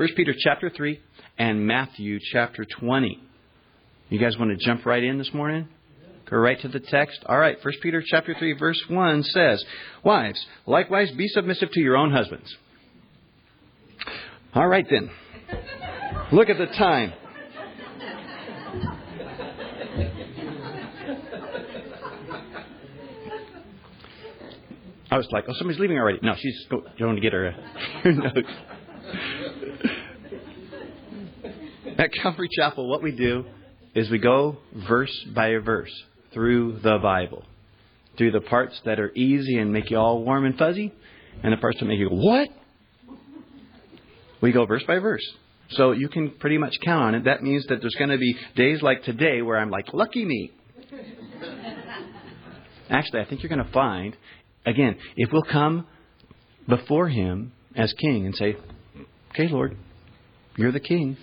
1 Peter chapter 3 and Matthew chapter 20. You guys want to jump right in this morning? Go right to the text. All right, 1 Peter chapter 3 verse 1 says, "Wives, likewise be submissive to your own husbands." All right then. Look at the time. I was like, oh, somebody's leaving already. No, she's going to get her, her notes. At Calvary Chapel, what we do is we go verse by verse through the Bible, through the parts that are easy and make you all warm and fuzzy, and the parts that make you go, what? We go verse by verse. So you can pretty much count on it. That means that there's going to be days like today where I'm like, lucky me. Actually, I think you're going to find Again, if we'll come before Him as King and say, Okay, Lord, you're the King.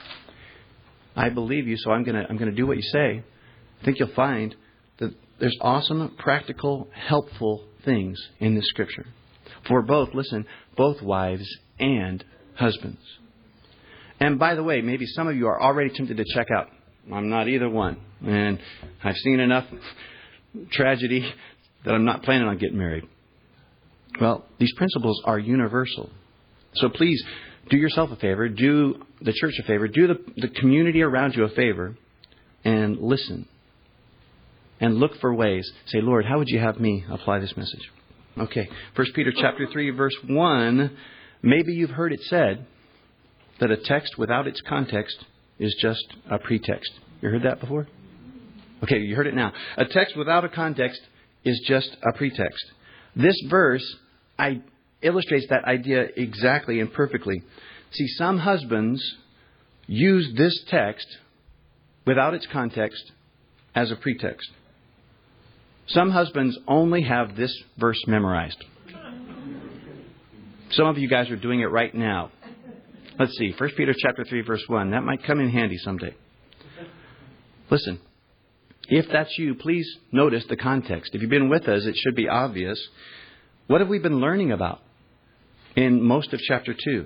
I believe you, so I'm going to I'm going to do what you say. I think you'll find that there's awesome, practical, helpful things in this Scripture for both, listen, both wives and husbands. And by the way, maybe some of you are already tempted to check out. I'm not either one. And I've seen enough tragedy that I'm not planning on getting married. Well, these principles are universal. So please do yourself a favor, do the church a favor, do the, the community around you a favor, and listen. And look for ways. Say, Lord, how would you have me apply this message? Okay. 1 Peter chapter 3, verse 1. Maybe you've heard it said that a text without its context is just a pretext. You heard that before? Okay, you heard it now. A text without a context is just a pretext. This verse I, illustrates that idea exactly and perfectly. See, some husbands use this text without its context as a pretext. Some husbands only have this verse memorized. Some of you guys are doing it right now. Let's see, 1 Peter chapter 3 verse 1. That might come in handy someday. Listen. If that's you, please notice the context. If you've been with us, it should be obvious. What have we been learning about in most of chapter 2?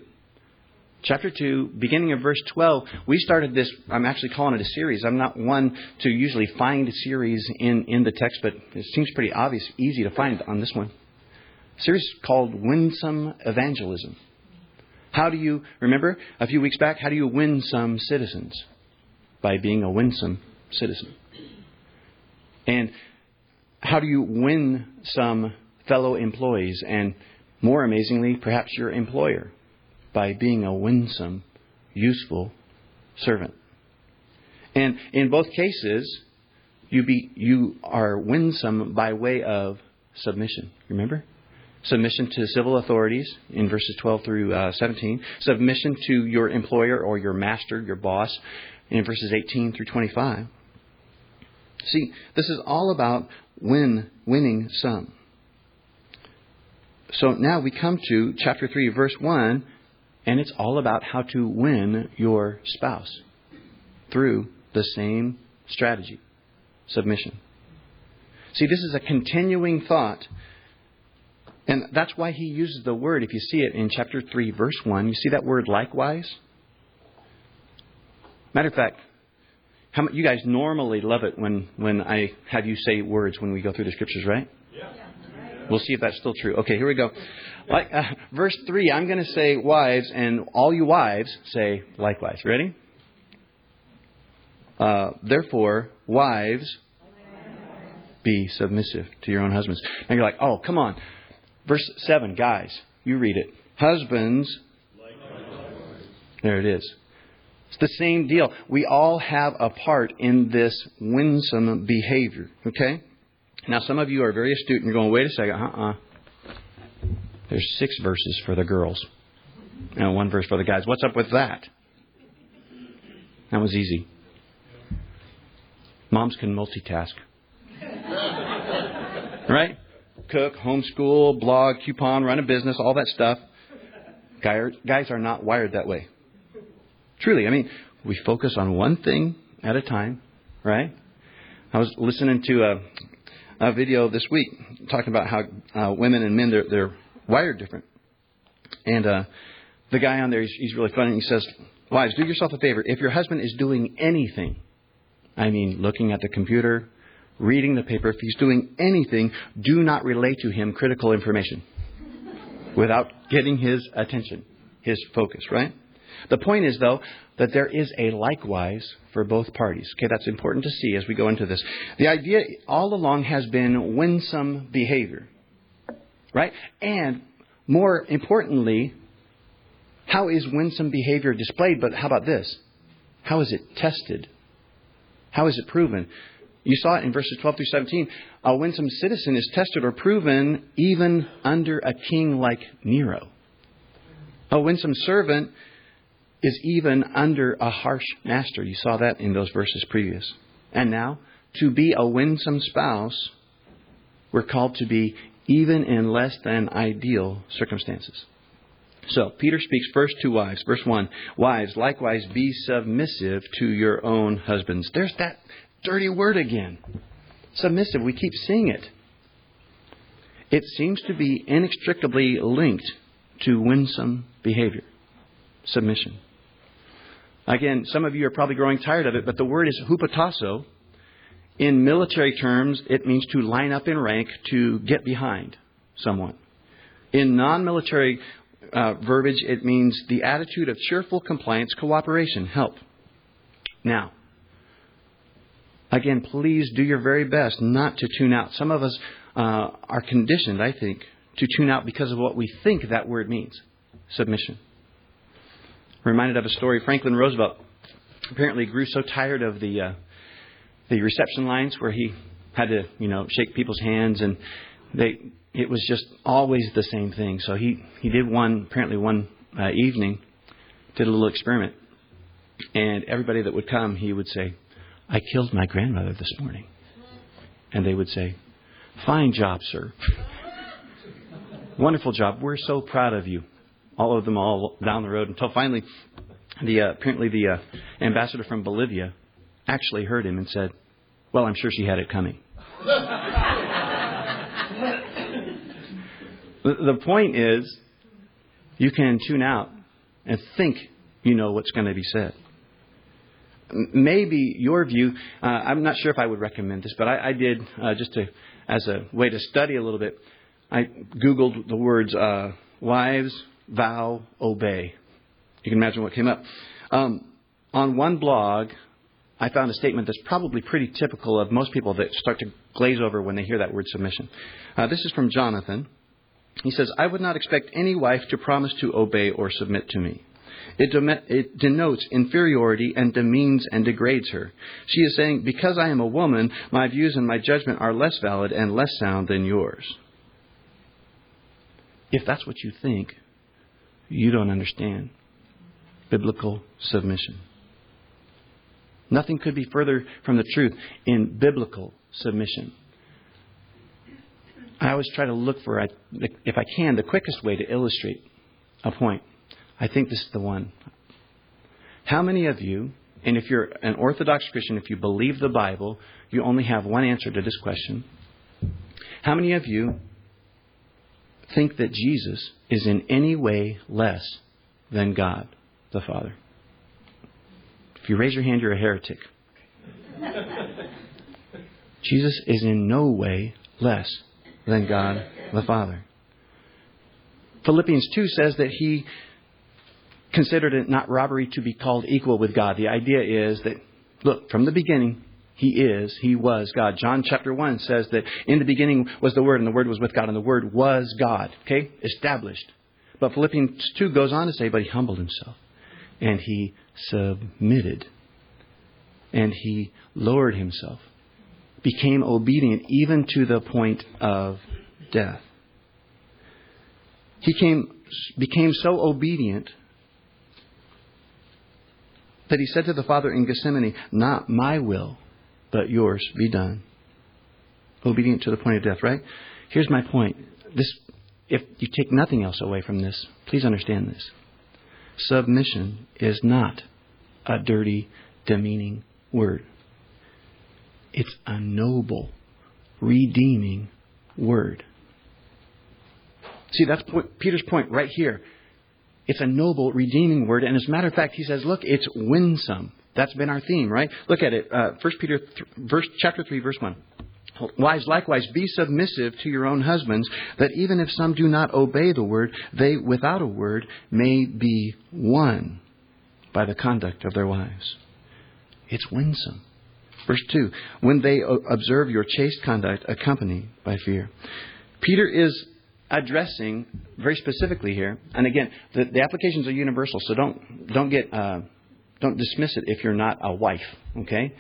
Chapter 2, beginning of verse 12, we started this. I'm actually calling it a series. I'm not one to usually find a series in, in the text, but it seems pretty obvious, easy to find on this one. A series called Winsome Evangelism. How do you, remember a few weeks back, how do you win some citizens? By being a winsome citizen. And how do you win some fellow employees, and more amazingly, perhaps your employer, by being a winsome, useful servant. And in both cases, you, be, you are winsome by way of submission. Remember? Submission to civil authorities in verses 12 through uh, 17. Submission to your employer or your master, your boss, in verses 18 through 25. See, this is all about win, winning some. So now we come to chapter 3, verse 1, and it's all about how to win your spouse through the same strategy submission. See, this is a continuing thought. And that's why he uses the word, if you see it in chapter 3, verse 1, you see that word likewise? Matter of fact, how, you guys normally love it when, when I have you say words when we go through the scriptures, right? Yeah. We'll see if that's still true. Okay, here we go. Like uh, verse three, I'm going to say wives, and all you wives say likewise. Ready? Uh, therefore, wives, be submissive to your own husbands. And you're like, oh, come on. Verse seven, guys, you read it. Husbands, there it is. It's the same deal. We all have a part in this winsome behavior. Okay? Now, some of you are very astute and you're going, wait a second, uh uh-uh. uh There's six verses for the girls and one verse for the guys. What's up with that? That was easy. Moms can multitask. right? Cook, homeschool, blog, coupon, run a business, all that stuff. Guys are not wired that way. Truly, I mean, we focus on one thing at a time, right? I was listening to a, a video this week talking about how uh, women and men they're, they're wired different, and uh, the guy on there, he's, he's really funny. He says, Wives, do yourself a favor. If your husband is doing anything, I mean, looking at the computer, reading the paper, if he's doing anything, do not relay to him critical information without getting his attention, his focus, right? The point is, though, that there is a likewise for both parties. Okay, that's important to see as we go into this. The idea all along has been winsome behavior, right? And more importantly, how is winsome behavior displayed? But how about this? How is it tested? How is it proven? You saw it in verses 12 through 17. A winsome citizen is tested or proven even under a king like Nero. A winsome servant is even under a harsh master. You saw that in those verses previous. And now, to be a winsome spouse, we're called to be even in less than ideal circumstances. So, Peter speaks first to wives. Verse 1 Wives, likewise be submissive to your own husbands. There's that dirty word again. Submissive. We keep seeing it. It seems to be inextricably linked to winsome behavior. Submission. Again, some of you are probably growing tired of it, but the word is hupotasso. In military terms, it means to line up in rank, to get behind someone. In non military uh, verbiage, it means the attitude of cheerful compliance, cooperation, help. Now, again, please do your very best not to tune out. Some of us uh, are conditioned, I think, to tune out because of what we think that word means submission. Reminded of a story. Franklin Roosevelt apparently grew so tired of the uh, the reception lines where he had to, you know, shake people's hands and they it was just always the same thing. So he he did one apparently one uh, evening did a little experiment, and everybody that would come, he would say, "I killed my grandmother this morning," and they would say, "Fine job, sir." Wonderful job. We're so proud of you. All of them all down the road until finally, the uh, apparently the uh, ambassador from Bolivia actually heard him and said, "Well, I'm sure she had it coming." The point is, you can tune out and think you know what's going to be said. Maybe your view, uh, I'm not sure if I would recommend this, but I, I did uh, just to, as a way to study a little bit. I Googled the words uh, wives, vow, obey. You can imagine what came up. Um, on one blog, I found a statement that's probably pretty typical of most people that start to glaze over when they hear that word submission. Uh, this is from Jonathan. He says, I would not expect any wife to promise to obey or submit to me. It, dem- it, denotes inferiority and demeans and degrades her. She is saying, Because I am a woman, my views and my judgment are less valid and less sound than yours. If that's what you think, you don't understand biblical submission. Nothing could be further from the truth in biblical submission. I always try to look for, if I can, the quickest way to illustrate a point. I think this is the one. How many of you, and if you're an Orthodox Christian, if you believe the Bible, you only have one answer to this question. How many of you think that Jesus is in any way less than God the Father? If you raise your hand, you're a heretic. Jesus is in no way less than God the Father. Philippians 2 says that he considered it not robbery to be called equal with God. The idea is that, look, from the beginning, he is, he was God. John chapter 1 says that in the beginning was the Word, and the Word was with God, and the Word was God. Okay? Established. But Philippians 2 goes on to say, but he humbled himself, and he submitted, and he lowered himself became obedient even to the point of death. He came, became so obedient that he said to the Father in Gethsemane, Not my will, but yours be done. Obedient to the point of death, right? Here's my point. This, if you take nothing else away from this, please understand this. Submission is not a dirty, demeaning word. It's a noble, redeeming word. See, that's Peter's point right here. it's a noble, redeeming word. And as a matter of fact, he says, look, it's winsome. That's been our theme, right? Look at it. Uh, 1 Peter, th- verse, chapter 3, verse 1. Wives, likewise, be submissive to your own husbands, that even if some do not obey the word, they, without a word, may be won by the conduct of their wives. It's winsome. Verse 2 When they observe your chaste conduct, accompanied by fear. Peter is addressing very specifically here, and again, the, the applications are universal, so don't, don't get. Uh, don't dismiss it if you're not a wife, okay?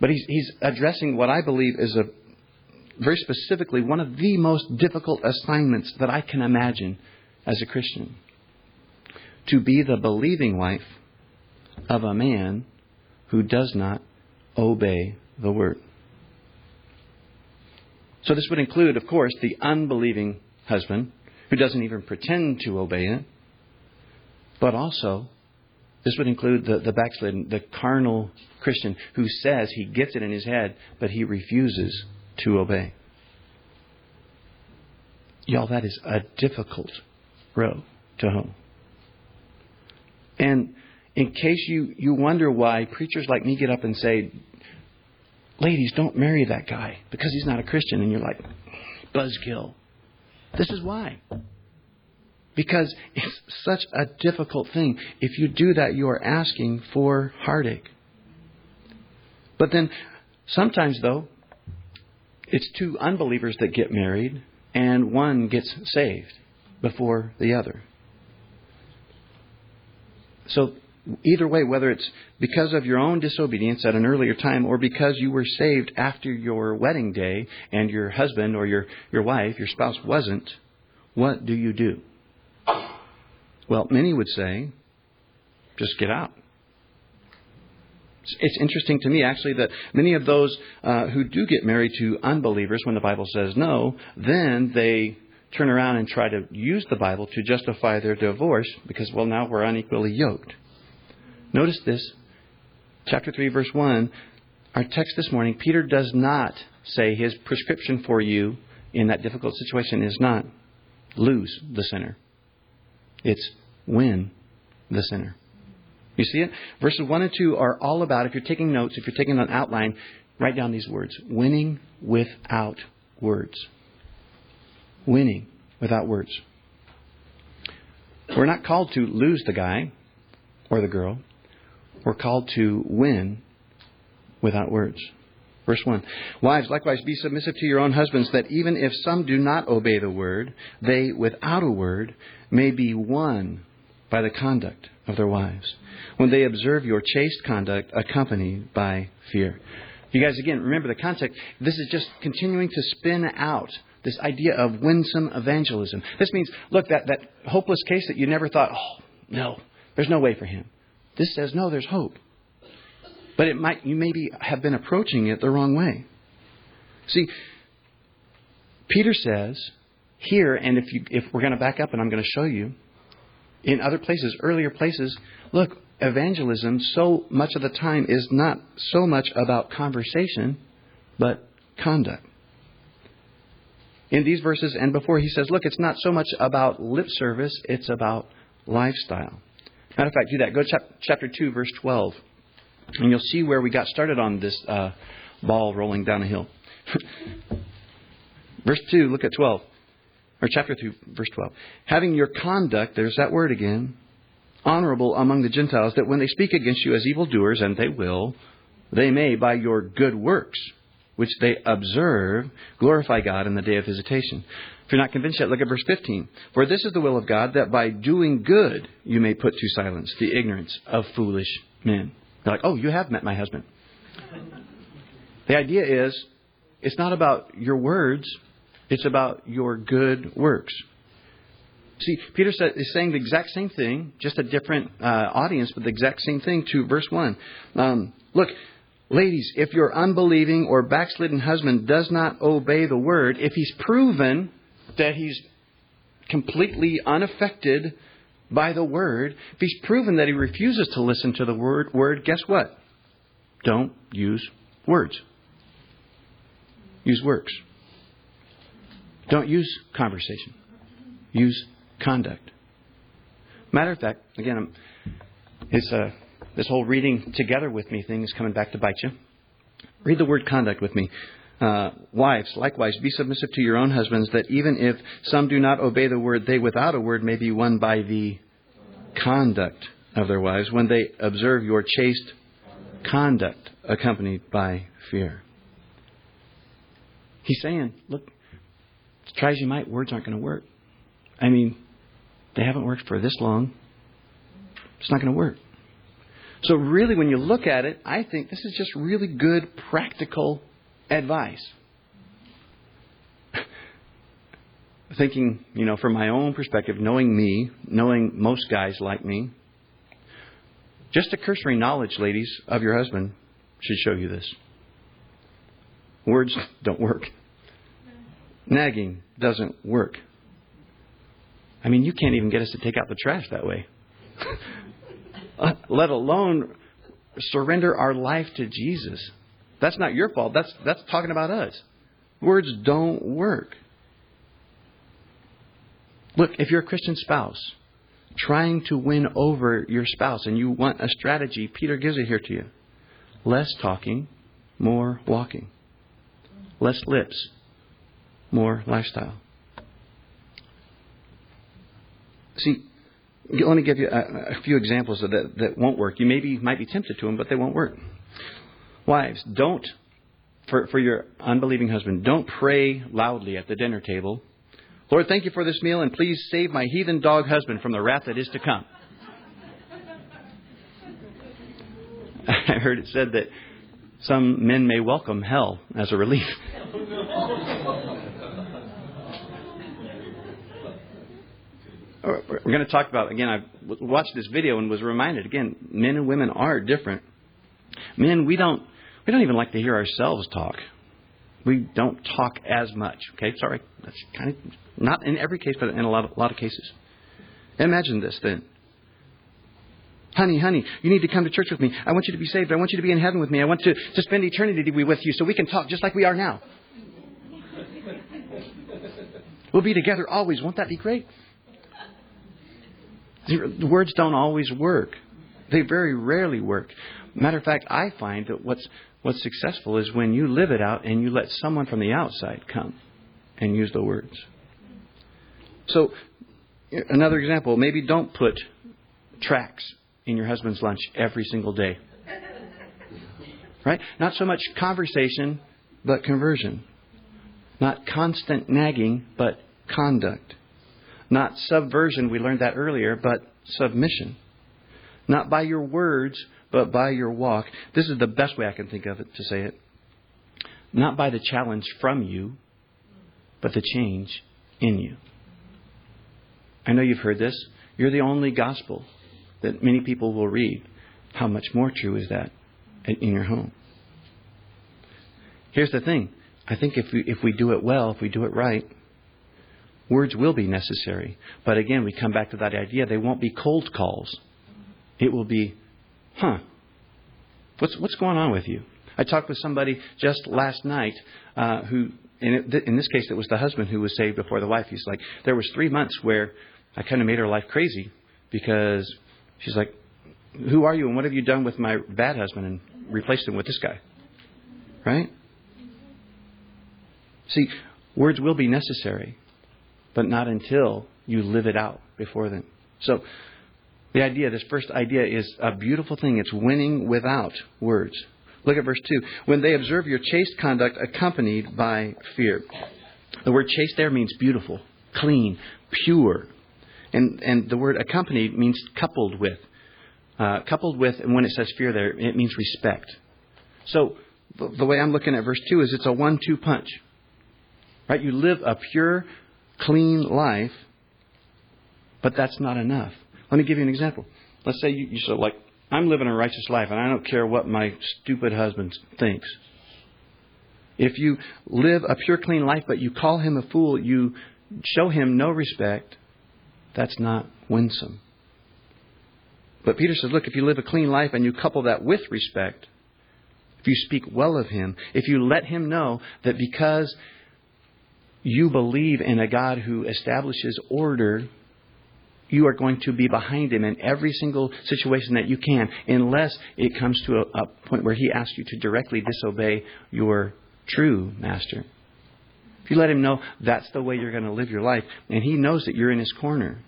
But he's, he's addressing what I believe is a very specifically one of the most difficult assignments that I can imagine as a Christian. To be the believing wife of a man who does not obey the word. So this would include, of course, the unbelieving husband who doesn't even pretend to obey it, but also this would include the, the backslidden, the carnal Christian who says he gets it in his head, but he refuses to obey. Y'all, that is a difficult row to hoe. And in case you, you wonder why preachers like me get up and say, ladies, don't marry that guy because he's not a Christian, and you're like, buzzkill. This is why. Because it's such a difficult thing. If you do that, you are asking for heartache. But then, sometimes, though, it's two unbelievers that get married, and one gets saved before the other. So, either way, whether it's because of your own disobedience at an earlier time or because you were saved after your wedding day and your husband or your, your wife, your spouse wasn't, what do you do? Well, many would say, just get out. It's interesting to me, actually, that many of those uh, who do get married to unbelievers, when the Bible says no, then they turn around and try to use the Bible to justify their divorce because, well, now we're unequally yoked. Notice this, chapter 3, verse 1. Our text this morning, Peter does not say his prescription for you in that difficult situation is not lose the sinner. It's win the sinner. You see it? Verses 1 and 2 are all about, if you're taking notes, if you're taking an outline, write down these words winning without words. Winning without words. We're not called to lose the guy or the girl. We're called to win without words. Verse 1. Wives, likewise, be submissive to your own husbands, that even if some do not obey the word, they, without a word, may be won by the conduct of their wives, when they observe your chaste conduct accompanied by fear. You guys, again, remember the context. This is just continuing to spin out this idea of winsome evangelism. This means, look, that, that hopeless case that you never thought, oh, no, there's no way for him. This says, no, there's hope. But it might you maybe have been approaching it the wrong way. See, Peter says here, and if you if we're going to back up, and I'm going to show you in other places, earlier places, look, evangelism so much of the time is not so much about conversation, but conduct. In these verses and before, he says, look, it's not so much about lip service, it's about lifestyle. Matter of fact, do that. Go to chapter 2, verse 12. And you'll see where we got started on this uh, ball rolling down a hill. verse 2, look at 12. Or chapter 2, verse 12. Having your conduct, there's that word again, honorable among the Gentiles, that when they speak against you as evildoers, and they will, they may, by your good works, which they observe, glorify God in the day of visitation. If you're not convinced yet, look at verse 15. For this is the will of God, that by doing good you may put to silence the ignorance of foolish men. They're like, oh, you have met my husband. The idea is, it's not about your words, it's about your good works. See, Peter is saying the exact same thing, just a different uh, audience, but the exact same thing to verse 1. Um, look, ladies, if your unbelieving or backslidden husband does not obey the word, if he's proven that he's completely unaffected by the word, if he's proven that he refuses to listen to the word, word guess what? Don't use words. Use works. Don't use conversation. Use conduct. Matter of fact, again, it's uh, this whole reading together with me thing is coming back to bite you. Read the word conduct with me. Uh, wives, likewise, be submissive to your own husbands, that even if some do not obey the word, they without a word may be won by the conduct of their wives when they observe your chaste conduct accompanied by fear. He's saying, look, try as you might, words aren't going to work. I mean, they haven't worked for this long. It's not going to work. So, really, when you look at it, I think this is just really good, practical advice. Thinking, you know, from my own perspective, knowing me, knowing most guys like me, just a cursory knowledge, ladies, of your husband should show you this. Words don't work. Nagging doesn't work. I mean, you can't even get us to take out the trash that way. Uh, let alone surrender our life to Jesus. That's not your fault. That's, that's talking about us. Words don't work. Look, if you're a Christian spouse, trying to win over your spouse and you want a strategy, Peter gives it here to you. Less talking, more walking. Less lips, more lifestyle. See, let me give you a, a few examples of that that won't work. You maybe might be tempted to them, but they won't work. Wives, don't for, for your unbelieving husband, don't pray loudly at the dinner table. Lord, thank you for this meal, and please save my heathen dog husband from the wrath that is to come. I heard it said that some men may welcome hell as a relief. We're going to talk about, again, I watched this video and was reminded, again, men and women are different. Men, we don't, we don't even like to hear ourselves talk. We don't talk as much. Okay, sorry. That's kind of not in every case, but in a lot of, a lot of cases. Imagine this then. Honey, honey, you need to come to church with me. I want you to be saved. I want you to be in heaven with me. I want to, to spend eternity with you so we can talk just like we are now. We'll be together always. Won't that be great? The words don't always work. They very rarely work. Matter of fact, I find that what's what's successful is when you live it out and you let someone from the outside come and use the words. So, another example, maybe don't put tracts in your husband's lunch every single day. Right? Not so much conversation, but conversion. Not constant nagging, but conduct. Not subversion, we learned that earlier, but submission. Not by your words, but by your walk. This is the best way I can think of it to say it. Not by the challenge from you, but the change in you. I know you've heard this. You're the only gospel that many people will read. How much more true is that in your home? Here's the thing. I think if we, if we do it well, if we do it right, Words will be necessary. But again, we come back to that idea. They won't be cold calls. It will be, huh, what's, what's going on with you? I talked with somebody just last night uh, who, in, in this case, it was the husband who was saved before the wife. He's like, there was three months where I kind of made her life crazy because she's like, who are you and what have you done with my bad husband and replaced him with this guy? Right? See, words will be necessary but not until you live it out before them. So, the idea, this first idea, is a beautiful thing. It's winning without words. Look at verse 2. When they observe your chaste conduct accompanied by fear. The word chaste there means beautiful, clean, pure. And, and the word accompanied means coupled with. Uh, coupled with, and when it says fear there, it means respect. So, the, the way I'm looking at verse 2 is it's a one two punch. Right? You live a pure, clean life, but that's not enough. Let me give you an example. Let's say you, you say, like, I'm living a righteous life and I don't care what my stupid husband thinks. If you live a pure, clean life, but you call him a fool, you show him no respect, that's not winsome. But Peter says, look, if you live a clean life and you couple that with respect, if you speak well of him, if you let him know that because you believe in a God who establishes order, you are going to be behind him in every single situation that you can, unless it comes to a, a point where he asks you to directly disobey your true master. If you let him know that's the way you're going to live your life, and he knows that you're in his corner,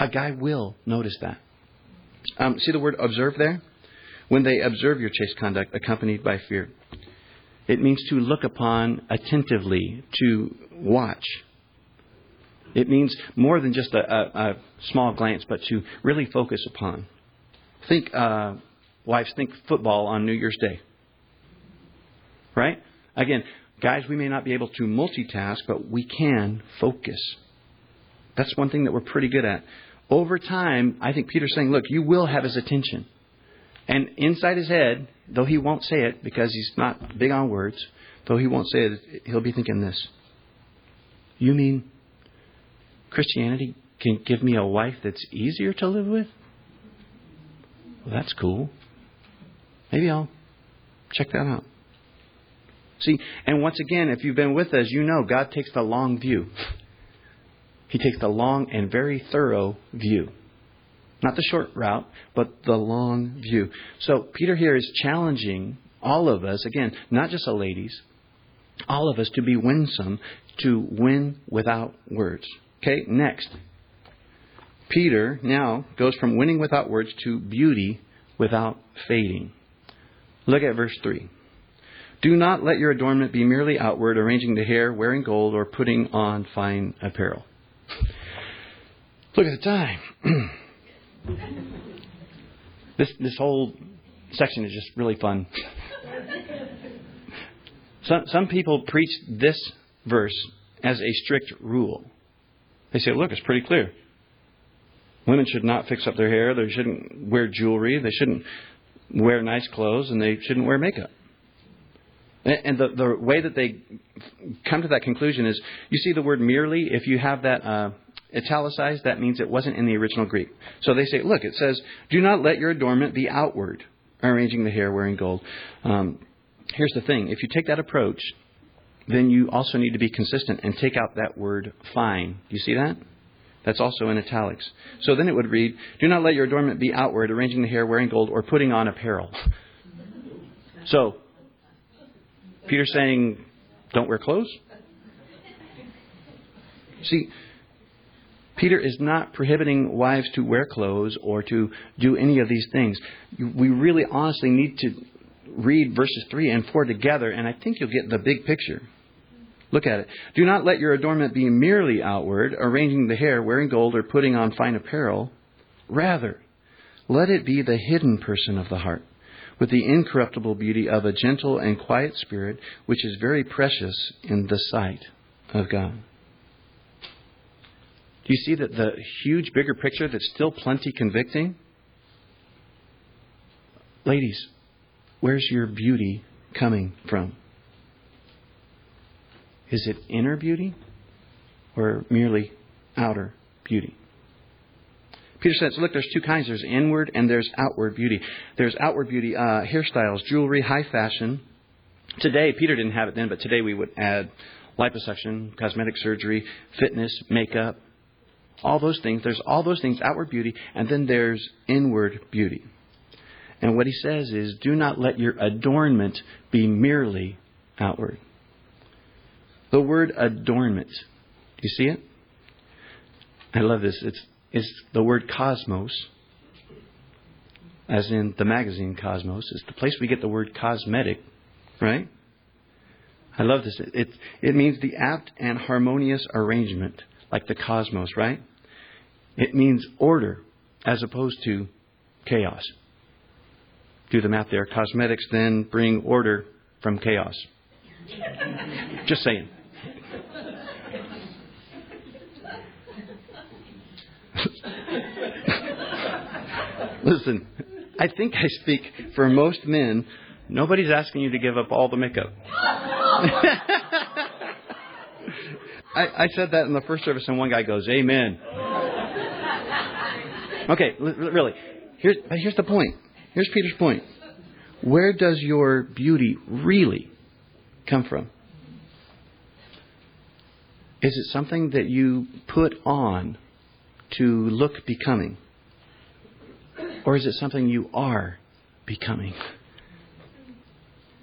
a guy will notice that. Um, see the word observe there? When they observe your chaste conduct accompanied by fear, it means to look upon attentively, to watch. It means more than just a, a, a small glance, but to really focus upon. Think, uh, wives, think football on New Year's Day. Right? Again, guys, we may not be able to multitask, but we can focus. That's one thing that we're pretty good at. Over time, I think Peter's saying, look, you will have his attention. And inside his head, though he won't say it because he's not big on words, though he won't say it, he'll be thinking this. You mean Christianity can give me a wife that's easier to live with? Well, that's cool. Maybe I'll check that out. See, and once again, if you've been with us, you know God takes the long view. He takes the long and very thorough view. Not the short route, but the long view. So Peter here is challenging all of us, again, not just the ladies, all of us to be winsome, to win without words. Okay, next. Peter now goes from winning without words to beauty without fading. Look at verse 3. Do not let your adornment be merely outward, arranging the hair, wearing gold, or putting on fine apparel. Look at the time. this, this whole section is just really fun. some, some people preach this verse as a strict rule. They say, look, it's pretty clear. Women should not fix up their hair. They shouldn't wear jewelry. They shouldn't wear nice clothes. And they shouldn't wear makeup. And the, the way that they come to that conclusion is you see the word merely, if you have that uh, italicized, that means it wasn't in the original Greek. So they say, look, it says, do not let your adornment be outward, arranging the hair, wearing gold. Um, here's the thing if you take that approach, then you also need to be consistent and take out that word fine. Do you see that? That's also in italics. So then it would read, Do not let your adornment be outward, arranging the hair, wearing gold, or putting on apparel. So, Peter's saying, Don't wear clothes? See, Peter is not prohibiting wives to wear clothes or to do any of these things. We really honestly need to read verses 3 and 4 together, and I think you'll get the big picture. Look at it. Do not let your adornment be merely outward, arranging the hair, wearing gold, or putting on fine apparel. Rather, let it be the hidden person of the heart, with the incorruptible beauty of a gentle and quiet spirit, which is very precious in the sight of God. Do you see that the huge, bigger picture that's still plenty convicting? Ladies, where's your beauty coming from? Is it inner beauty or merely outer beauty? Peter says, look, there's two kinds. There's inward and there's outward beauty. There's outward beauty, uh, hairstyles, jewelry, high fashion. Today, Peter didn't have it then, but today we would add liposuction, cosmetic surgery, fitness, makeup, all those things. There's all those things, outward beauty, and then there's inward beauty. And what he says is, do not let your adornment be merely outward. The word adornment. Do you see it? I love this. It's, it's the word cosmos, as in the magazine Cosmos. It's the place we get the word cosmetic, right? I love this. It, it, it means the apt and harmonious arrangement, like the cosmos, right? It means order as opposed to chaos. Do the math there. Cosmetics then bring order from chaos. Just saying. Listen, I think I speak for most men. Nobody's asking you to give up all the makeup. I, I said that in the first service, and one guy goes, Amen. Okay, really. Here's, but here's the point. Here's Peter's point. Where does your beauty really come from? Is it something that you put on to look becoming? Or is it something you are becoming?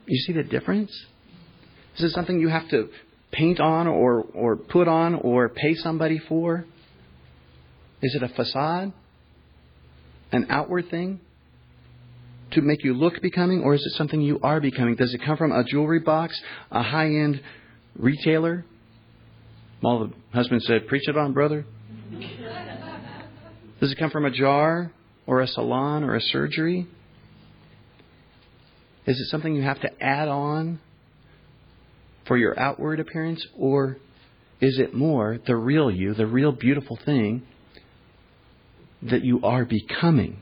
You see the difference? Is it something you have to paint on or, or put on or pay somebody for? Is it a facade? An outward thing? To make you look becoming? Or is it something you are becoming? Does it come from a jewelry box, a high end retailer? All the husband said, Preach it on, brother. Does it come from a jar or a salon or a surgery? Is it something you have to add on for your outward appearance? Or is it more the real you, the real beautiful thing that you are becoming?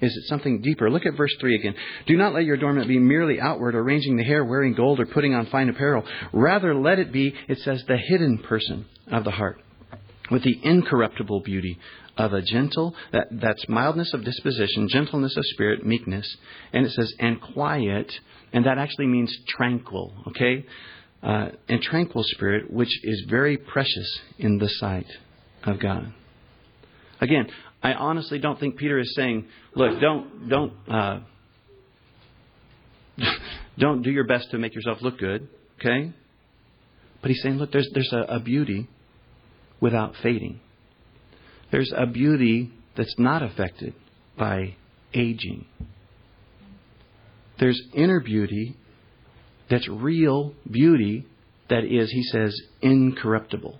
Is it something deeper? Look at verse 3 again. Do not let your adornment be merely outward, arranging the hair, wearing gold, or putting on fine apparel. Rather, let it be, it says, the hidden person of the heart, with the incorruptible beauty of a gentle, that, that's mildness of disposition, gentleness of spirit, meekness. And it says, and quiet, and that actually means tranquil, okay? Uh, and tranquil spirit, which is very precious in the sight of God. Again, I honestly don't think Peter is saying, look, don't don't uh, don't do your best to make yourself look good, okay? But he's saying, look, there's there's a, a beauty without fading. There's a beauty that's not affected by aging. There's inner beauty that's real beauty that is, he says, incorruptible.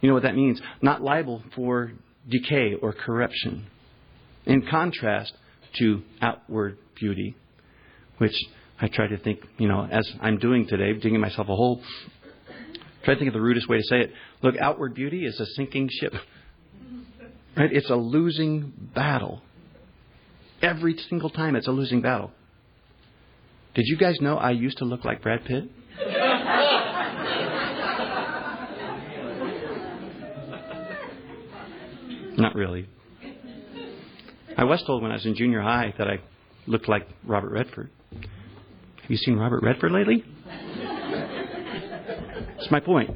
You know what that means? Not liable for decay or corruption. In contrast to outward beauty, which I try to think, you know, as I'm doing today, digging myself a hole, try to think of the rudest way to say it. Look, outward beauty is a sinking ship. Right? It's a losing battle. Every single time it's a losing battle. Did you guys know I used to look like Brad Pitt? Not really. I was told when I was in junior high that I looked like Robert Redford. Have you seen Robert Redford lately? That's my point.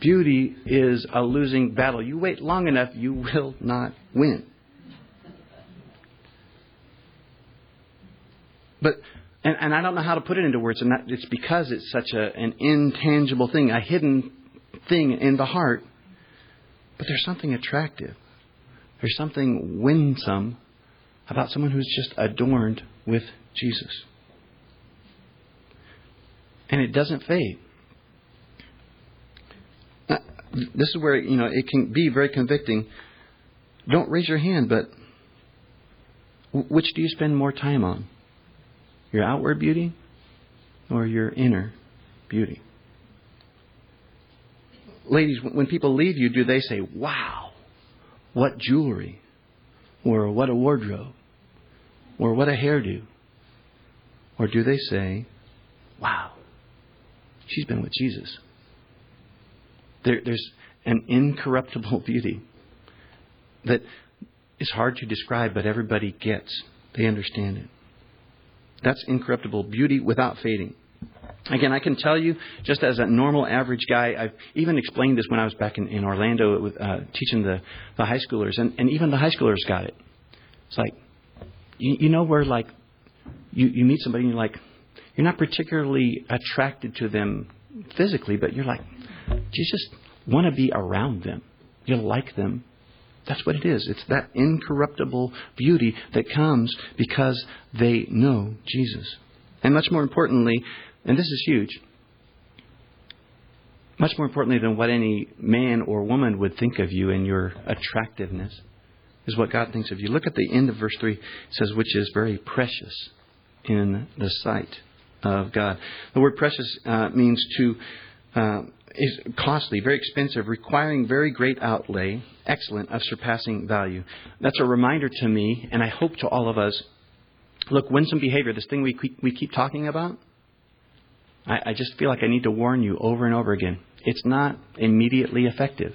Beauty is a losing battle. You wait long enough, you will not win. But and, and I don't know how to put it into words, and that, it's because it's such a, an intangible thing, a hidden thing in the heart but there's something attractive. There's something winsome about someone who's just adorned with Jesus. And it doesn't fade. Uh, this is where, you know, it can be very convicting. Don't raise your hand, but which do you spend more time on? Your outward beauty or your inner beauty? Ladies, when people leave you, do they say, wow, what jewelry? Or what a wardrobe? Or what a hairdo? Or do they say, wow, she's been with Jesus? There, there's an incorruptible beauty that is hard to describe, but everybody gets. They understand it. That's incorruptible beauty without fading. Again, I can tell you, just as a normal average guy, I've even explained this when I was back in, in Orlando with, uh, teaching the, the high schoolers, and, and even the high schoolers got it. It's like, you, you know, where like you, you meet somebody and you're like, you're not particularly attracted to them physically, but you're like, you just want to be around them. You like them. That's what it is. It's that incorruptible beauty that comes because they know Jesus. And much more importantly, and this is huge. Much more importantly than what any man or woman would think of you and your attractiveness is what God thinks of you. Look at the end of verse 3. It says, which is very precious in the sight of God. The word precious uh, means to, uh, is costly, very expensive, requiring very great outlay, excellent, of surpassing value. That's a reminder to me, and I hope to all of us. Look, winsome behavior, this thing we we keep talking about, I, I just feel like I need to warn you over and over again. It's not immediately effective.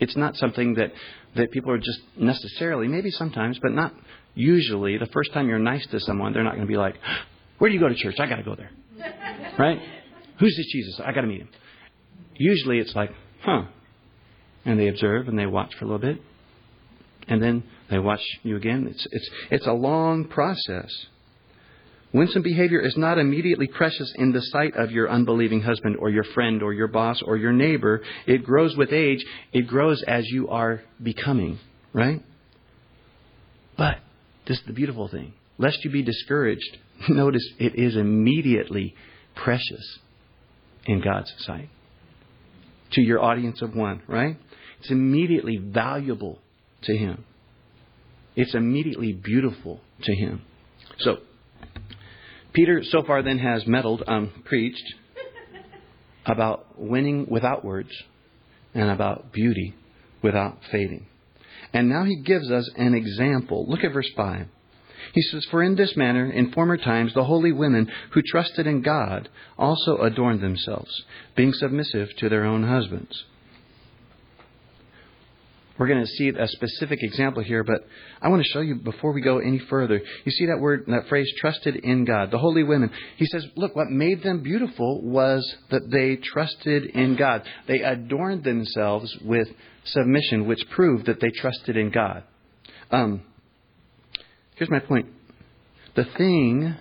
It's not something that, that people are just necessarily, maybe sometimes, but not usually. The first time you're nice to someone, they're not going to be like, Where do you go to church? I got to go there. right? Who's this Jesus? I got to meet him. Usually it's like, Huh, and they observe and they watch for a little bit, and then they watch you again. It's, it's, it's a long process. Winsome behavior is not immediately precious in the sight of your unbelieving husband or your friend or your boss or your neighbor. It grows with age. It grows as you are becoming, right? But this is the beautiful thing. Lest you be discouraged, notice it is immediately precious in God's sight. To your audience of one, right? It's immediately valuable to Him. It's immediately beautiful to Him. So, Peter so far then has meddled, um, preached about winning without words and about beauty without fading. And now he gives us an example. Look at verse 5. He says, For in this manner, in former times, the holy women who trusted in God also adorned themselves, being submissive to their own husbands. We're going to see a specific example here, but I want to show you before we go any further. You see that word, that phrase, trusted in God. The holy women. He says, look, what made them beautiful was that they trusted in God. They adorned themselves with submission, which proved that they trusted in God. Um, here's my point. The thing,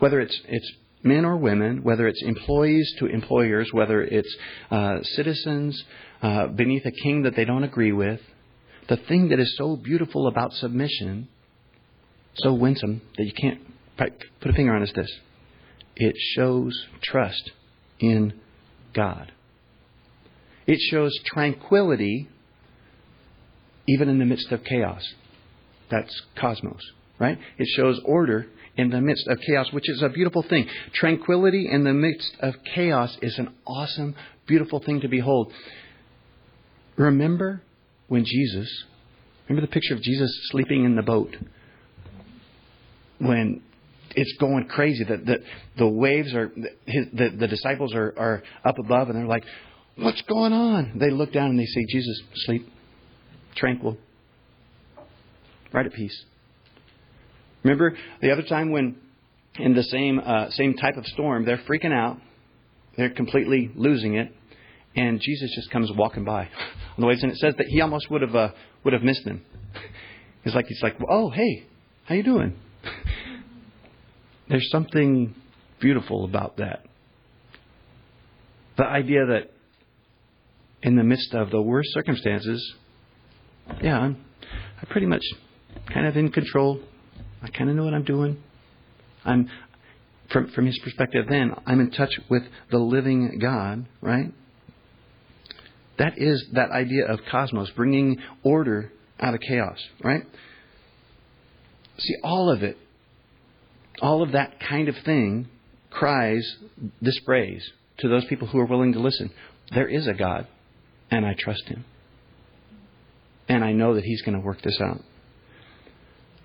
whether it's, it's men or women, whether it's employees to employers, whether it's uh, citizens uh, beneath a king that they don't agree with, the thing that is so beautiful about submission, so winsome that you can't put a finger on is this it shows trust in God. It shows tranquility even in the midst of chaos. That's cosmos, right? It shows order in the midst of chaos, which is a beautiful thing. Tranquility in the midst of chaos is an awesome, beautiful thing to behold. Remember when Jesus, remember the picture of Jesus sleeping in the boat? When it's going crazy, that the, the waves are, the, the disciples are, are up above and they're like, What's going on? They look down and they see Jesus asleep, tranquil, right at peace. Remember the other time when, in the same uh, same type of storm, they're freaking out, they're completely losing it, and Jesus just comes walking by on the waves, and it says that he almost would have uh, would have missed them. It's like he's like, "Oh, hey, how you doing?" There's something beautiful about that. The idea that in the midst of the worst circumstances, yeah, I'm, I'm pretty much kind of in control. I kind of know what I'm doing. I'm from from his perspective. Then I'm in touch with the living God, right? That is that idea of cosmos, bringing order out of chaos, right? See, all of it, all of that kind of thing cries this phrase to those people who are willing to listen. There is a God, and I trust Him. And I know that He's going to work this out.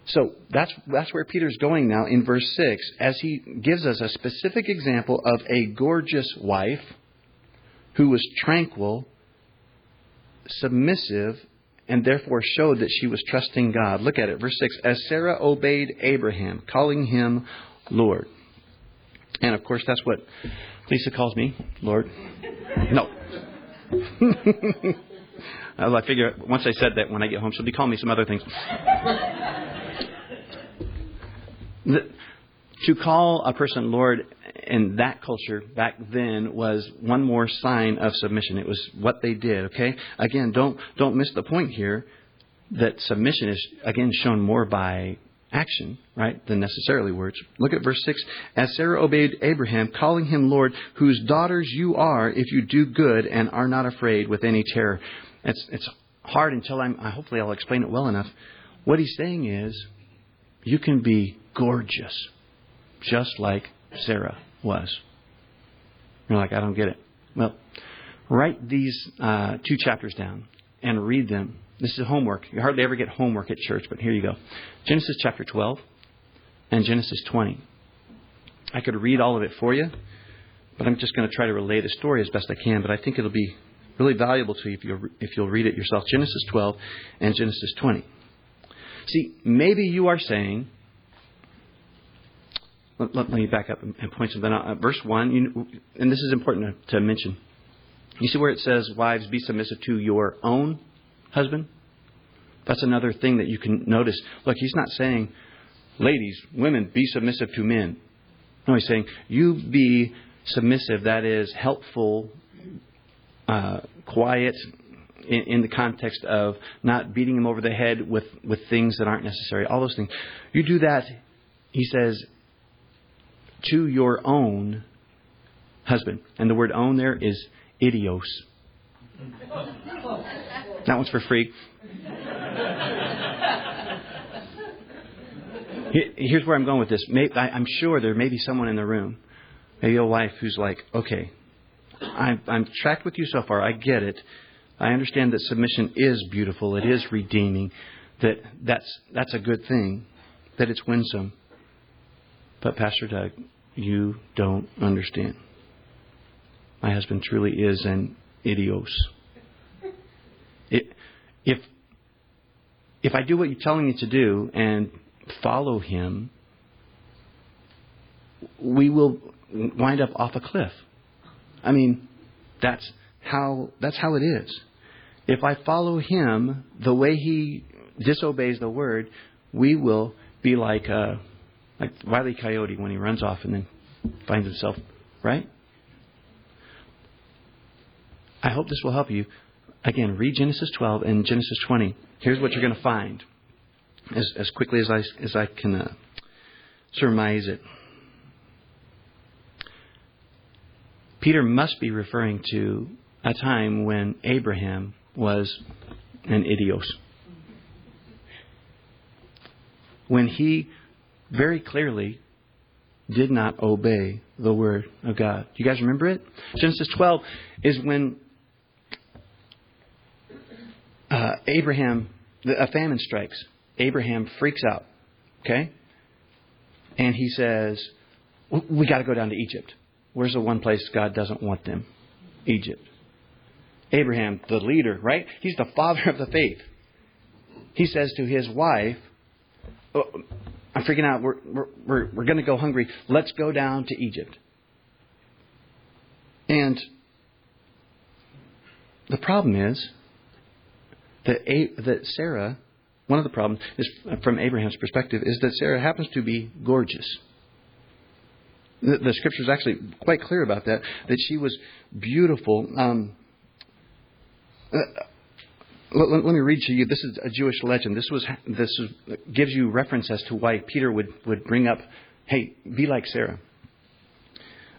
So that's, that's where Peter's going now in verse 6 as he gives us a specific example of a gorgeous wife who was tranquil submissive and therefore showed that she was trusting God. Look at it, verse 6. As Sarah obeyed Abraham, calling him Lord. And of course, that's what Lisa calls me, Lord. No. I figure once I said that, when I get home, she'll be calling me some other things. to call a person Lord in that culture back then was one more sign of submission. It was what they did, okay? Again, don't don't miss the point here that submission is again shown more by action, right, than necessarily words. Look at verse 6. As Sarah obeyed Abraham, calling him Lord, whose daughters you are if you do good and are not afraid with any terror. It's it's hard until I'm hopefully I'll explain it well enough. What he's saying is you can be gorgeous just like Sarah was. You're like, I don't get it. Well, write these uh, two chapters down and read them. This is homework. You hardly ever get homework at church, but here you go Genesis chapter 12 and Genesis 20. I could read all of it for you, but I'm just going to try to relay the story as best I can. But I think it'll be really valuable to you if you'll, if you'll read it yourself. Genesis 12 and Genesis 20. See, maybe you are saying, let, let, me back up and, point something out. Uh, verse 1, you, and this is important to, to mention. You see where it says, Wives, be submissive to your own husband? That's another thing that you can notice. Look, he's not saying, ladies, women, be submissive to men. No, he's saying, you be submissive, that is, helpful, uh, quiet, in, in, the context of not beating him over the head with, with things that aren't necessary, all those things. You do that, he says, to your own husband. And the word own there is idios. That one's for free. Here's where I'm going with this. I'm sure there may be someone in the room, maybe a wife who's like, okay, I'm, I'm tracked with you so far. I get it. I understand that submission is beautiful. It is redeeming. That that's that's a good thing. That it's winsome. But Pastor Doug, you don't understand. My husband truly is an idios. It, if if I do what you're telling me to do and follow him, we will wind up off a cliff. I mean, that's how that's how it is. If I follow him the way he disobeys the word, we will be like uh, like Wiley Coyote when he runs off and then finds himself right. I hope this will help you. Again, read Genesis 12 and Genesis 20. Here's what you're going to find as, as quickly as I, as I can uh, surmise it. Peter must be referring to a time when Abraham was an idios. When he very clearly did not obey the word of God. Do you guys remember it? Genesis 12 is when uh, Abraham, a famine strikes. Abraham freaks out. Okay? And he says, We got to go down to Egypt. Where's the one place God doesn't want them? Egypt. Abraham, the leader, right? He's the father of the faith. He says to his wife, oh, I'm freaking out. We're, we're, we're, we're going to go hungry. Let's go down to Egypt. And the problem is that, that Sarah one of the problems is, from Abraham's perspective, is that Sarah happens to be gorgeous. The, the scripture is actually quite clear about that, that she was beautiful. Um, uh, let, let, me read to you. This is a Jewish legend. This was this is, gives you reference as to why Peter would, would bring up, hey, be like Sarah.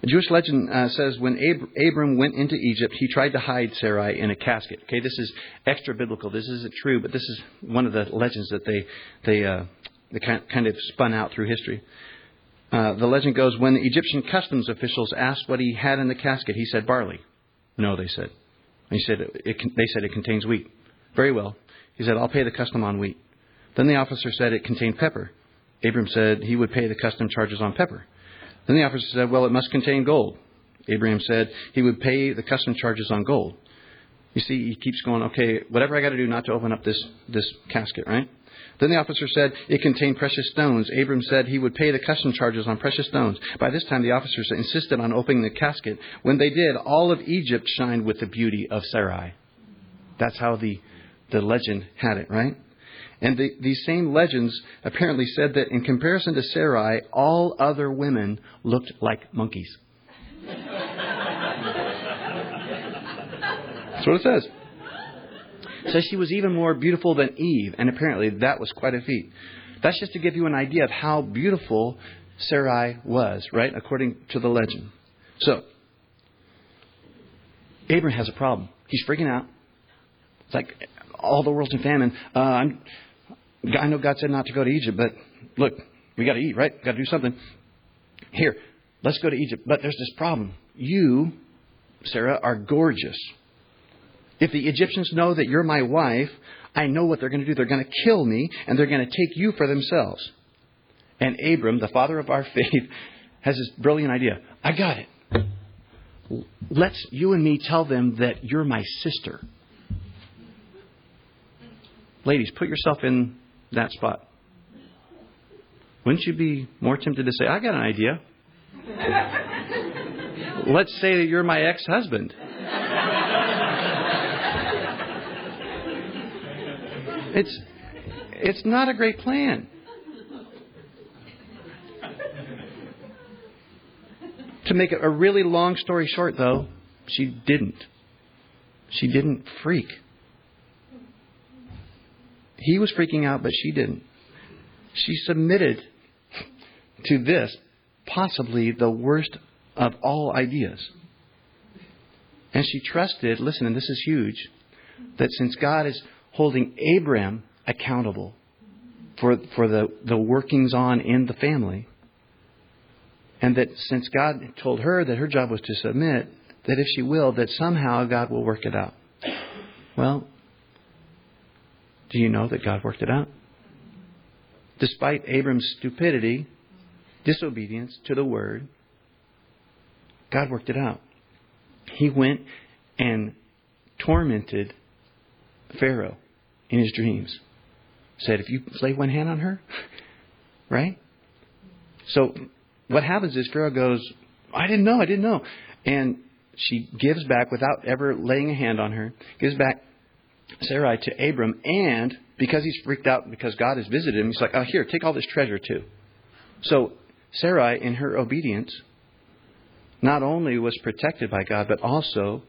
A Jewish legend uh, says when Ab- Abram went into Egypt, he tried to hide Sarai in a casket. Okay, this is extra biblical. This isn't true, but this is one of the legends that they they uh, they kind of spun out through history. Uh, the legend goes when the Egyptian customs officials asked what he had in the casket, he said barley. No, they said. He said it, it, they said it contains wheat. Very well. He said I'll pay the custom on wheat. Then the officer said it contained pepper. Abram said he would pay the custom charges on pepper. Then the officer said, Well, it must contain gold. Abraham said he would pay the custom charges on gold. You see, he keeps going, okay, whatever I got to do not to open up this, this casket, right? Then the officer said it contained precious stones. Abram said he would pay the custom charges on precious stones. By this time, the officers insisted on opening the casket. When they did, all of Egypt shined with the beauty of Sarai. That's how the, the legend had it, right? And the, these same legends apparently said that in comparison to Sarai, all other women looked like monkeys. That's what it says. It says she was even more beautiful than Eve, and apparently that was quite a feat. That's just to give you an idea of how beautiful Sarai was, right? According to the legend. So, Abraham has a problem. He's freaking out. It's like all the world's in famine. Uh, I'm, I know God said not to go to Egypt, but look, we got to eat, right? Got to do something. Here, let's go to Egypt. But there's this problem. You, Sarah, are gorgeous. If the Egyptians know that you're my wife, I know what they're going to do. They're going to kill me, and they're going to take you for themselves. And Abram, the father of our faith, has this brilliant idea. I got it. Let's you and me tell them that you're my sister. Ladies, put yourself in that spot. Wouldn't you be more tempted to say, I got an idea? Let's say that you're my ex husband. It's it's not a great plan. To make a really long story short, though, she didn't. She didn't freak. He was freaking out, but she didn't. She submitted to this, possibly the worst of all ideas. And she trusted, listen, and this is huge, that since God is holding Abraham accountable for, for the, the workings on in the family, and that since God told her that her job was to submit, that if she will, that somehow God will work it out. Well, do you know that God worked it out? Despite Abram's stupidity, disobedience to the word, God worked it out. He went and tormented Pharaoh in his dreams. Said, if you lay one hand on her, right? So what happens is Pharaoh goes, I didn't know, I didn't know. And she gives back without ever laying a hand on her, gives back Sarai to Abram, and because he's freaked out because God has visited him, he's like, oh, here, take all this treasure too. So Sarai, in her obedience, not only was protected by God, but also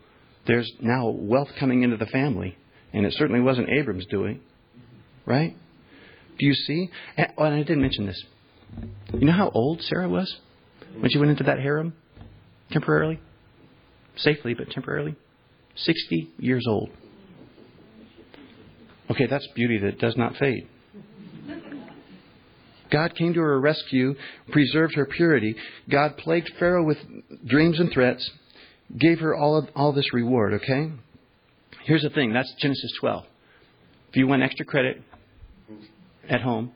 there's now wealth coming into the family. And it certainly wasn't Abram's doing. Right? Do you see? Oh, and I didn't mention this. You know how old Sarah was when she went into that harem? Temporarily? Safely, but temporarily? 60 years old. Okay, that's beauty that does not fade. God came to her rescue, preserved her purity. God plagued Pharaoh with dreams and threats, gave her all of all this reward, okay? Here's the thing, that's Genesis 12. If you want extra credit at home,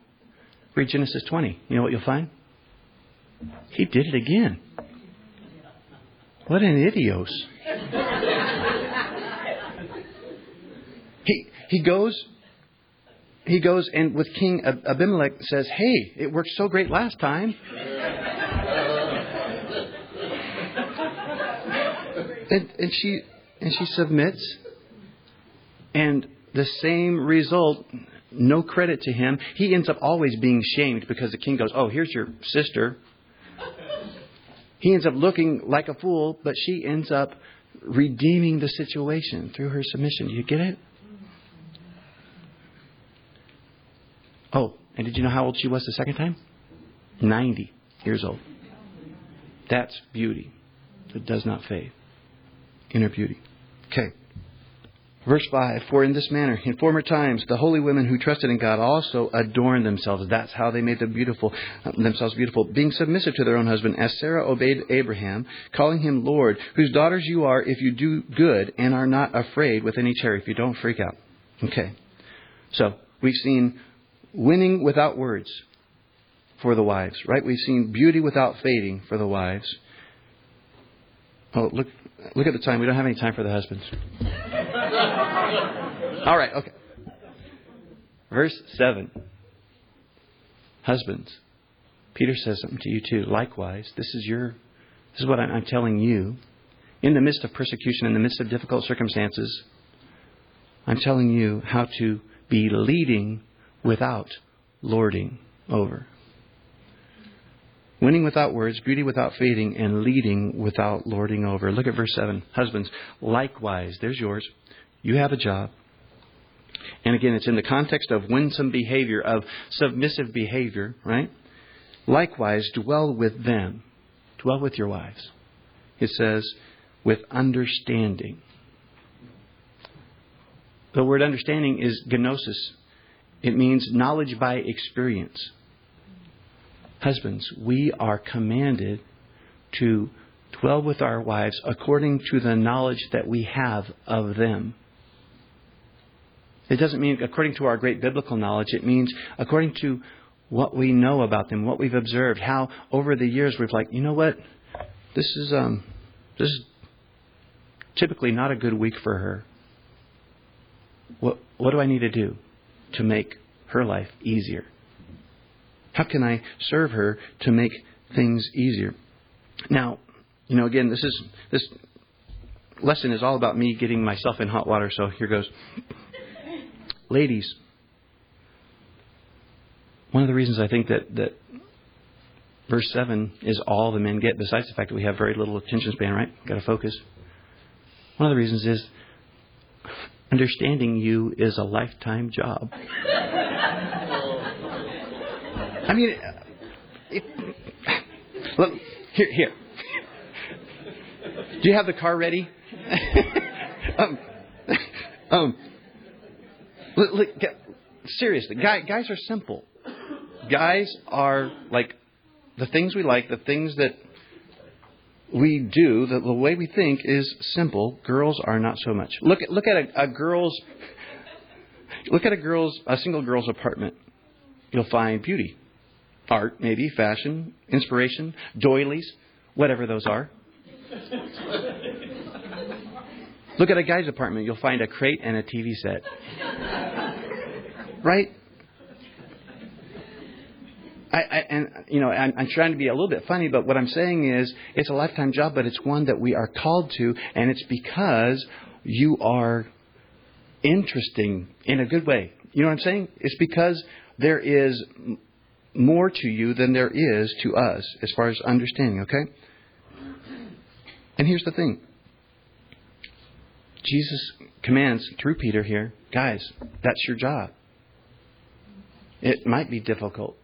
read Genesis 20. You know what you'll find? He did it again. What an idios. He goes he goes and with King Abimelech says, Hey, it worked so great last time. and, and she and she submits. And the same result no credit to him. He ends up always being shamed because the king goes oh here's your sister. He ends up looking like a fool but she ends up redeeming the situation through her submission. Do you get it Oh, and did you know how old she was the second time? 90 years old. That's beauty that does not fade. Inner beauty. Okay. Verse 5 For in this manner, in former times, the holy women who trusted in God also adorned themselves. That's how they made them beautiful, uh, themselves beautiful, being submissive to their own husband, as Sarah obeyed Abraham, calling him Lord, whose daughters you are if you do good and are not afraid with any terror, if you don't freak out. Okay. So, we've seen winning without words for the wives, right? We've seen beauty without fading for the wives. Oh, look, look at the time. We don't have any time for the husbands. All right, okay. Verse 7. Husbands, Peter says something to you too. Likewise, this is your, this is what I'm telling you. In the midst of persecution, in the midst of difficult circumstances, I'm telling you how to be leading without lording over. Winning without words, beauty without fading, and leading without lording over. Look at verse 7. Husbands, likewise, there's yours. You have a job. And again, it's in the context of winsome behavior, of submissive behavior, right? Likewise, dwell with them. Dwell with your wives. It says, with understanding. The word understanding is gnosis, it means knowledge by experience. Husbands, we are commanded to dwell with our wives according to the knowledge that we have of them. It doesn't mean according to our great biblical knowledge. It means according to what we know about them, what we've observed, how over the years we've like, you know what, this is um, this is typically not a good week for her. What what do I need to do? To make her life easier? How can I serve her to make things easier? Now, you know, again, this is this lesson is all about me getting myself in hot water. So here goes, ladies. one of the reasons I think that, that verse 7 is all the men get, besides the fact that we have very little attention span, right? Got to focus. One of the reasons is understanding you is a lifetime job. I mean, it, look, here, here. Do you have the car ready? um, um, look, look, seriously, guys, guys are simple. Guys are like the things we like, the things that we do, the, the way we think is simple. Girls are not so much. Look at look at a, a girl's look at a girl's a single girl's apartment. You'll find beauty, art, maybe fashion, inspiration, doilies, whatever those are. Look at a guy's apartment. You'll find a crate and a TV set. Right? I, I, and you know, I'm, I'm trying to be a little bit funny, but what I'm saying is, it's a lifetime job, but it's one that we are called to, and it's because you are interesting in a good way. You know what I'm saying? It's because there is more to you than there is to us as far as understanding. Okay. And here's the thing. Jesus commands through Peter here, guys, that's your job. It might be difficult.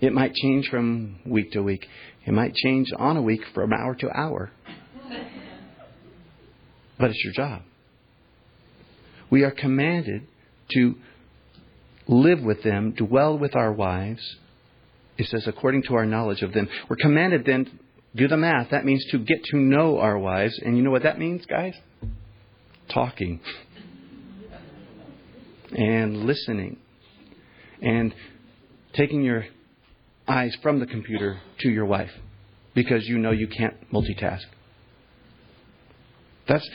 It might change from week to week. It might change on a week from hour to hour. But it's your job. We are commanded to live with them, dwell with our wives. It says, according to our knowledge of them. We're commanded then, do the math. That means to get to know our wives. And you know what that means, guys? Talking. And listening. And taking your eyes from the computer to your wife because you know you can't multitask. That's,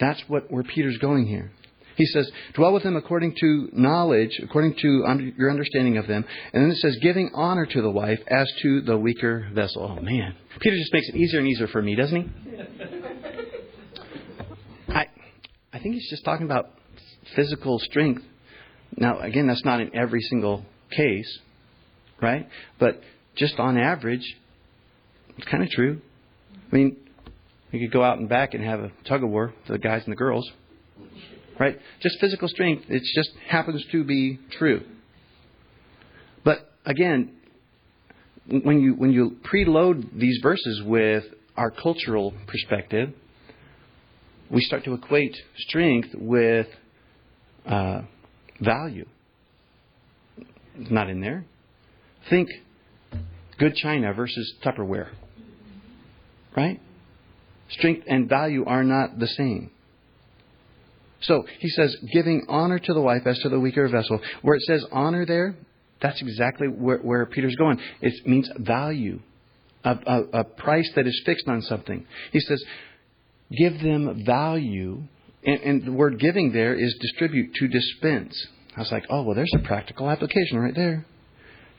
that's what, where Peter's going here. He says, dwell with them according to knowledge, according to under, your understanding of them. And then it says, giving honor to the wife as to the weaker vessel. Oh, man. Peter just makes it easier and easier for me, doesn't he? I, I think he's just talking about physical strength. Now, again, that's not in every single case right? But just on average, it's kind of true. I mean, you could go out and back and have a tug of war for the guys and the girls, right? Just physical strength. It just happens to be true. But again, when you when you preload these verses with our cultural perspective, we start to equate strength with uh, value. It's not in there. Think good china versus Tupperware. Right? Strength and value are not the same. So he says, giving honor to the wife as to the weaker vessel. Where it says honor there, that's exactly where, where Peter's going. It means value, a, a, a price that is fixed on something. He says, give them value. And, and the word giving there is distribute, to dispense. I was like, oh, well, there's a practical application right there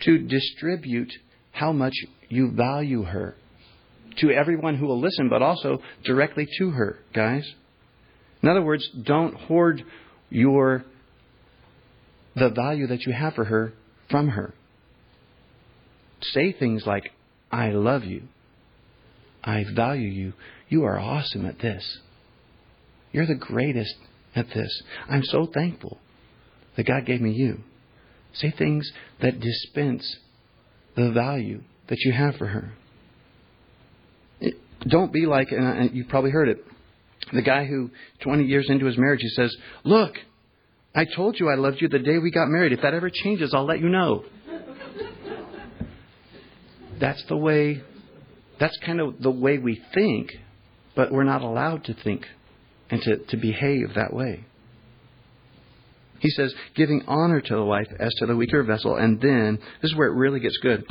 to distribute how much you value her to everyone who will listen, but also directly to her, guys. In other words, don't hoard your the value that you have for her from her. Say things like, I love you. I value you. You are awesome at this. You're the greatest at this. I'm so thankful that God gave me you. Say things that dispense the value that you have for her. Don't be like, and you've probably heard it, the guy who 20 years into his marriage, he says, Look, I told you I loved you the day we got married. If that ever changes, I'll let you know. that's the way, that's kind of the way we think, but we're not allowed to think and to, to behave that way. He says, giving honor to the wife as to the weaker vessel, and then, this is where it really gets good,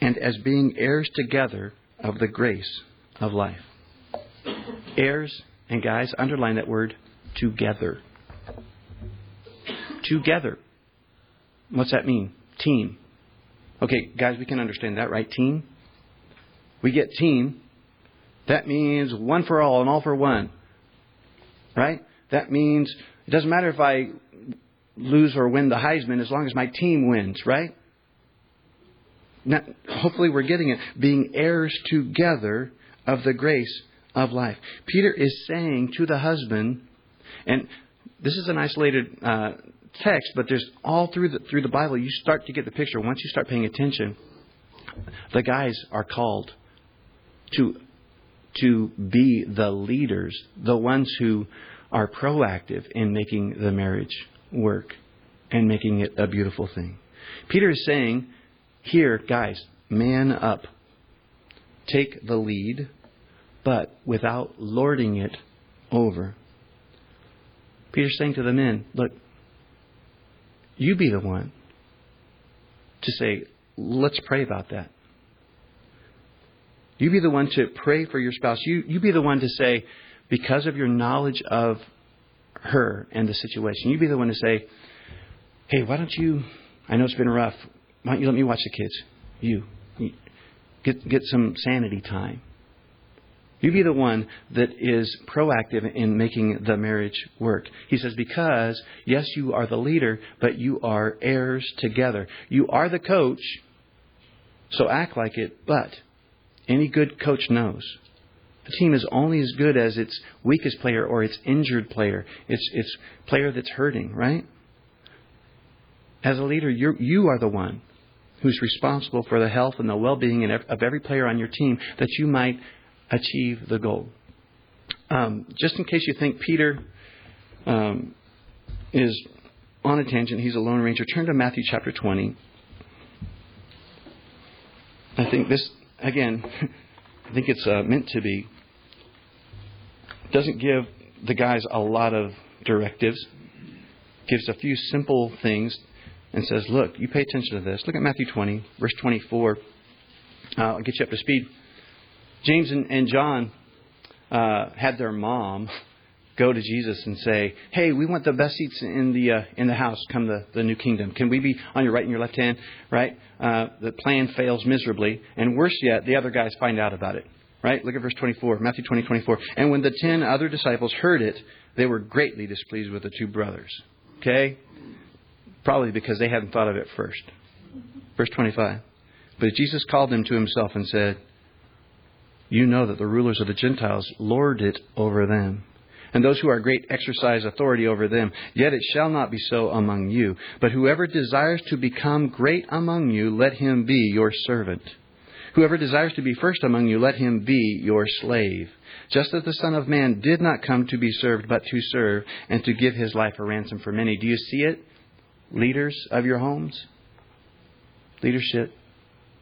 and as being heirs together of the grace of life. Heirs, and guys, underline that word, together. Together. What's that mean? Team. Okay, guys, we can understand that, right? Team. We get team. That means one for all and all for one. Right? That means it doesn't matter if I lose or win the Heisman as long as my team wins, right? Now, hopefully, we're getting it. Being heirs together of the grace of life. Peter is saying to the husband, and this is an isolated uh, text, but there's all through the through the Bible. You start to get the picture once you start paying attention. The guys are called to to be the leaders, the ones who are proactive in making the marriage work and making it a beautiful thing. Peter is saying, here, guys, man up. Take the lead, but without lording it over. Peter's saying to the men, look, you be the one to say, let's pray about that. You be the one to pray for your spouse. You, you be the one to say, because of your knowledge of her and the situation, you be the one to say, hey, why don't you, I know it's been rough, why don't you let me watch the kids? You. Get, get some sanity time. You be the one that is proactive in making the marriage work. He says, because, yes, you are the leader, but you are heirs together. You are the coach, so act like it, but any good coach knows. Team is only as good as its weakest player or its injured player, its, its player that's hurting, right? As a leader, you you are the one who's responsible for the health and the well being of every player on your team that you might achieve the goal. Um, just in case you think Peter um, is on a tangent, he's a lone ranger, turn to Matthew chapter 20. I think this, again, I think it's uh, meant to be. Doesn't give the guys a lot of directives, gives a few simple things, and says, Look, you pay attention to this. Look at Matthew 20, verse 24. Uh, I'll get you up to speed. James and, and John uh, had their mom go to Jesus and say, "Hey, we want the best seats in the uh, in the house. Come the the new kingdom. Can we be on your right and your left hand? Right? Uh, the plan fails miserably, and worse yet, the other guys find out about it. Right? Look at verse 24, Matthew 20, 24. And when the ten other disciples heard it, they were greatly displeased with the two brothers. Okay, probably because they hadn't thought of it first. Verse 25. But Jesus called them to himself and said, you know that the rulers of the Gentiles lord it over them, and those who are great exercise authority over them. Yet it shall not be so among you. But whoever desires to become great among you, let him be your servant. Whoever desires to be first among you, let him be your slave. Just as the Son of Man did not come to be served, but to serve, and to give his life a ransom for many. Do you see it? Leaders of your homes? Leadership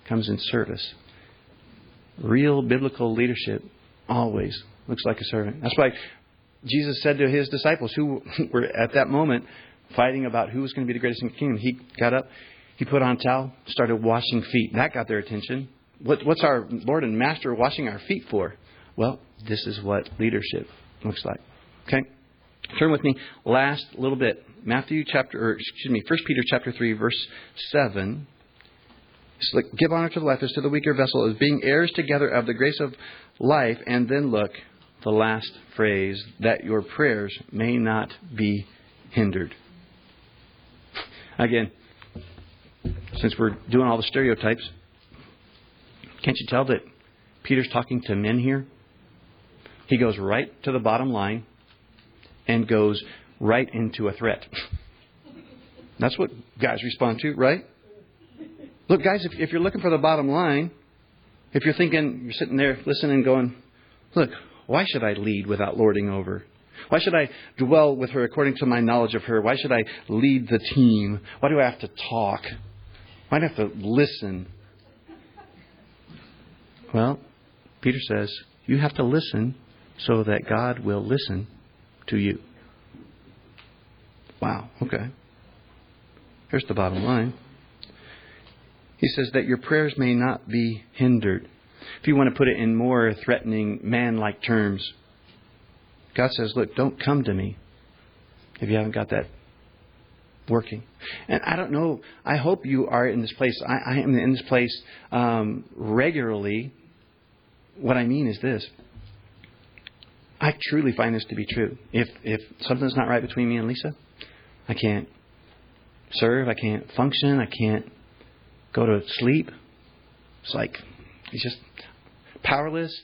comes in service. Real biblical leadership always looks like a servant. That's why Jesus said to his disciples, who were at that moment fighting about who was going to be the greatest in the kingdom, he got up, he put on a towel, started washing feet. That got their attention. What, what's our Lord and Master washing our feet for? Well, this is what leadership looks like. Okay? Turn with me last little bit. Matthew chapter, or excuse me, 1 Peter chapter 3, verse 7 it's like give honor to the lifeless, to the weaker vessel, as being heirs together of the grace of life. And then look, the last phrase, that your prayers may not be hindered. Again, since we're doing all the stereotypes, can't you tell that Peter's talking to men here? He goes right to the bottom line and goes right into a threat. That's what guys respond to, right? Look, guys, if, if you're looking for the bottom line, if you're thinking, you're sitting there listening, going, look, why should I lead without lording over? Why should I dwell with her according to my knowledge of her? Why should I lead the team? Why do I have to talk? Why do I have to listen? Well, Peter says, you have to listen so that God will listen to you. Wow, okay. Here's the bottom line. He says that your prayers may not be hindered. If you want to put it in more threatening, man like terms, God says, Look, don't come to me if you haven't got that working. And I don't know, I hope you are in this place. I, I am in this place um, regularly. What I mean is this. I truly find this to be true. If if something's not right between me and Lisa, I can't serve. I can't function. I can't go to sleep. It's like it's just powerless.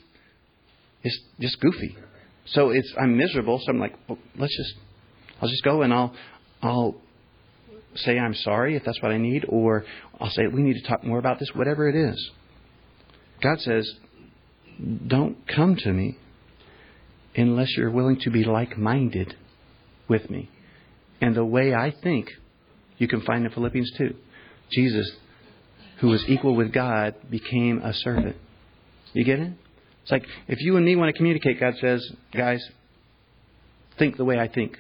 It's just goofy. So it's I'm miserable. So I'm like, well, let's just I'll just go and I'll I'll say I'm sorry if that's what I need, or I'll say we need to talk more about this. Whatever it is, God says, don't come to me unless you're willing to be like-minded with me. And the way I think, you can find in Philippians 2. Jesus, who was equal with God, became a servant. You get it? It's like if you and me want to communicate, God says, guys, think the way I think.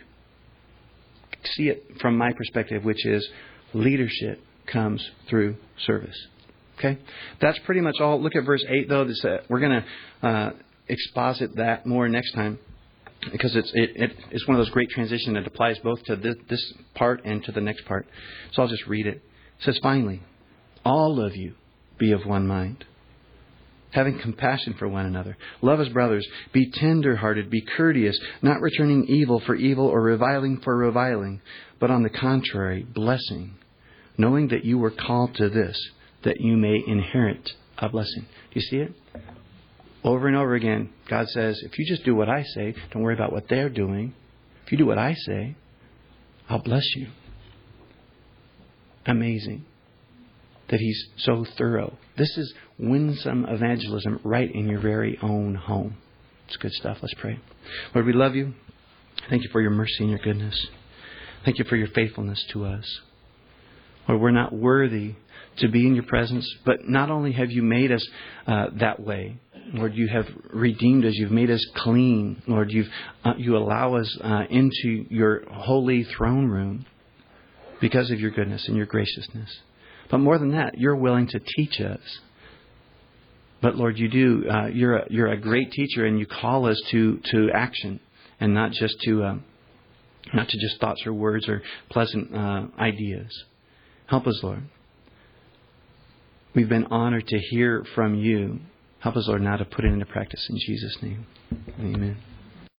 See it from my perspective, which is leadership comes through service. Okay? That's pretty much all. Look at verse 8, though. This, uh, we're going to uh, exposit that more next time because it's, it, it, it's one of those great transitions that applies both to this, this part and to the next part. So I'll just read it. It says, Finally, all of you be of one mind, having compassion for one another. Love as brothers. Be tender hearted. Be courteous, not returning evil for evil or reviling for reviling, but on the contrary, blessing, knowing that you were called to this, that you may inherit a blessing. Do you see it? Over and over again, God says, if you just do what I say, don't worry about what they're doing. If you do what I say, I'll bless you. Amazing that He's so thorough. This is winsome evangelism right in your very own home. It's good stuff. Let's pray. Lord, we love you. Thank you for your mercy and your goodness. Thank you for your faithfulness to us. Lord, we're not worthy to be in your presence, but not only have you made us uh, that way, Lord, you have redeemed us. You've made us clean. Lord, you've, uh, you allow us uh, into your holy throne room because of your goodness and your graciousness. But more than that, you're willing to teach us. But Lord, you do. Uh, you're a, you're a great teacher, and you call us to to action, and not just to um, not to just thoughts or words or pleasant uh, ideas. Help us, Lord. We've been honored to hear from you Help us, Lord, now to put it into practice in Jesus' name. Amen.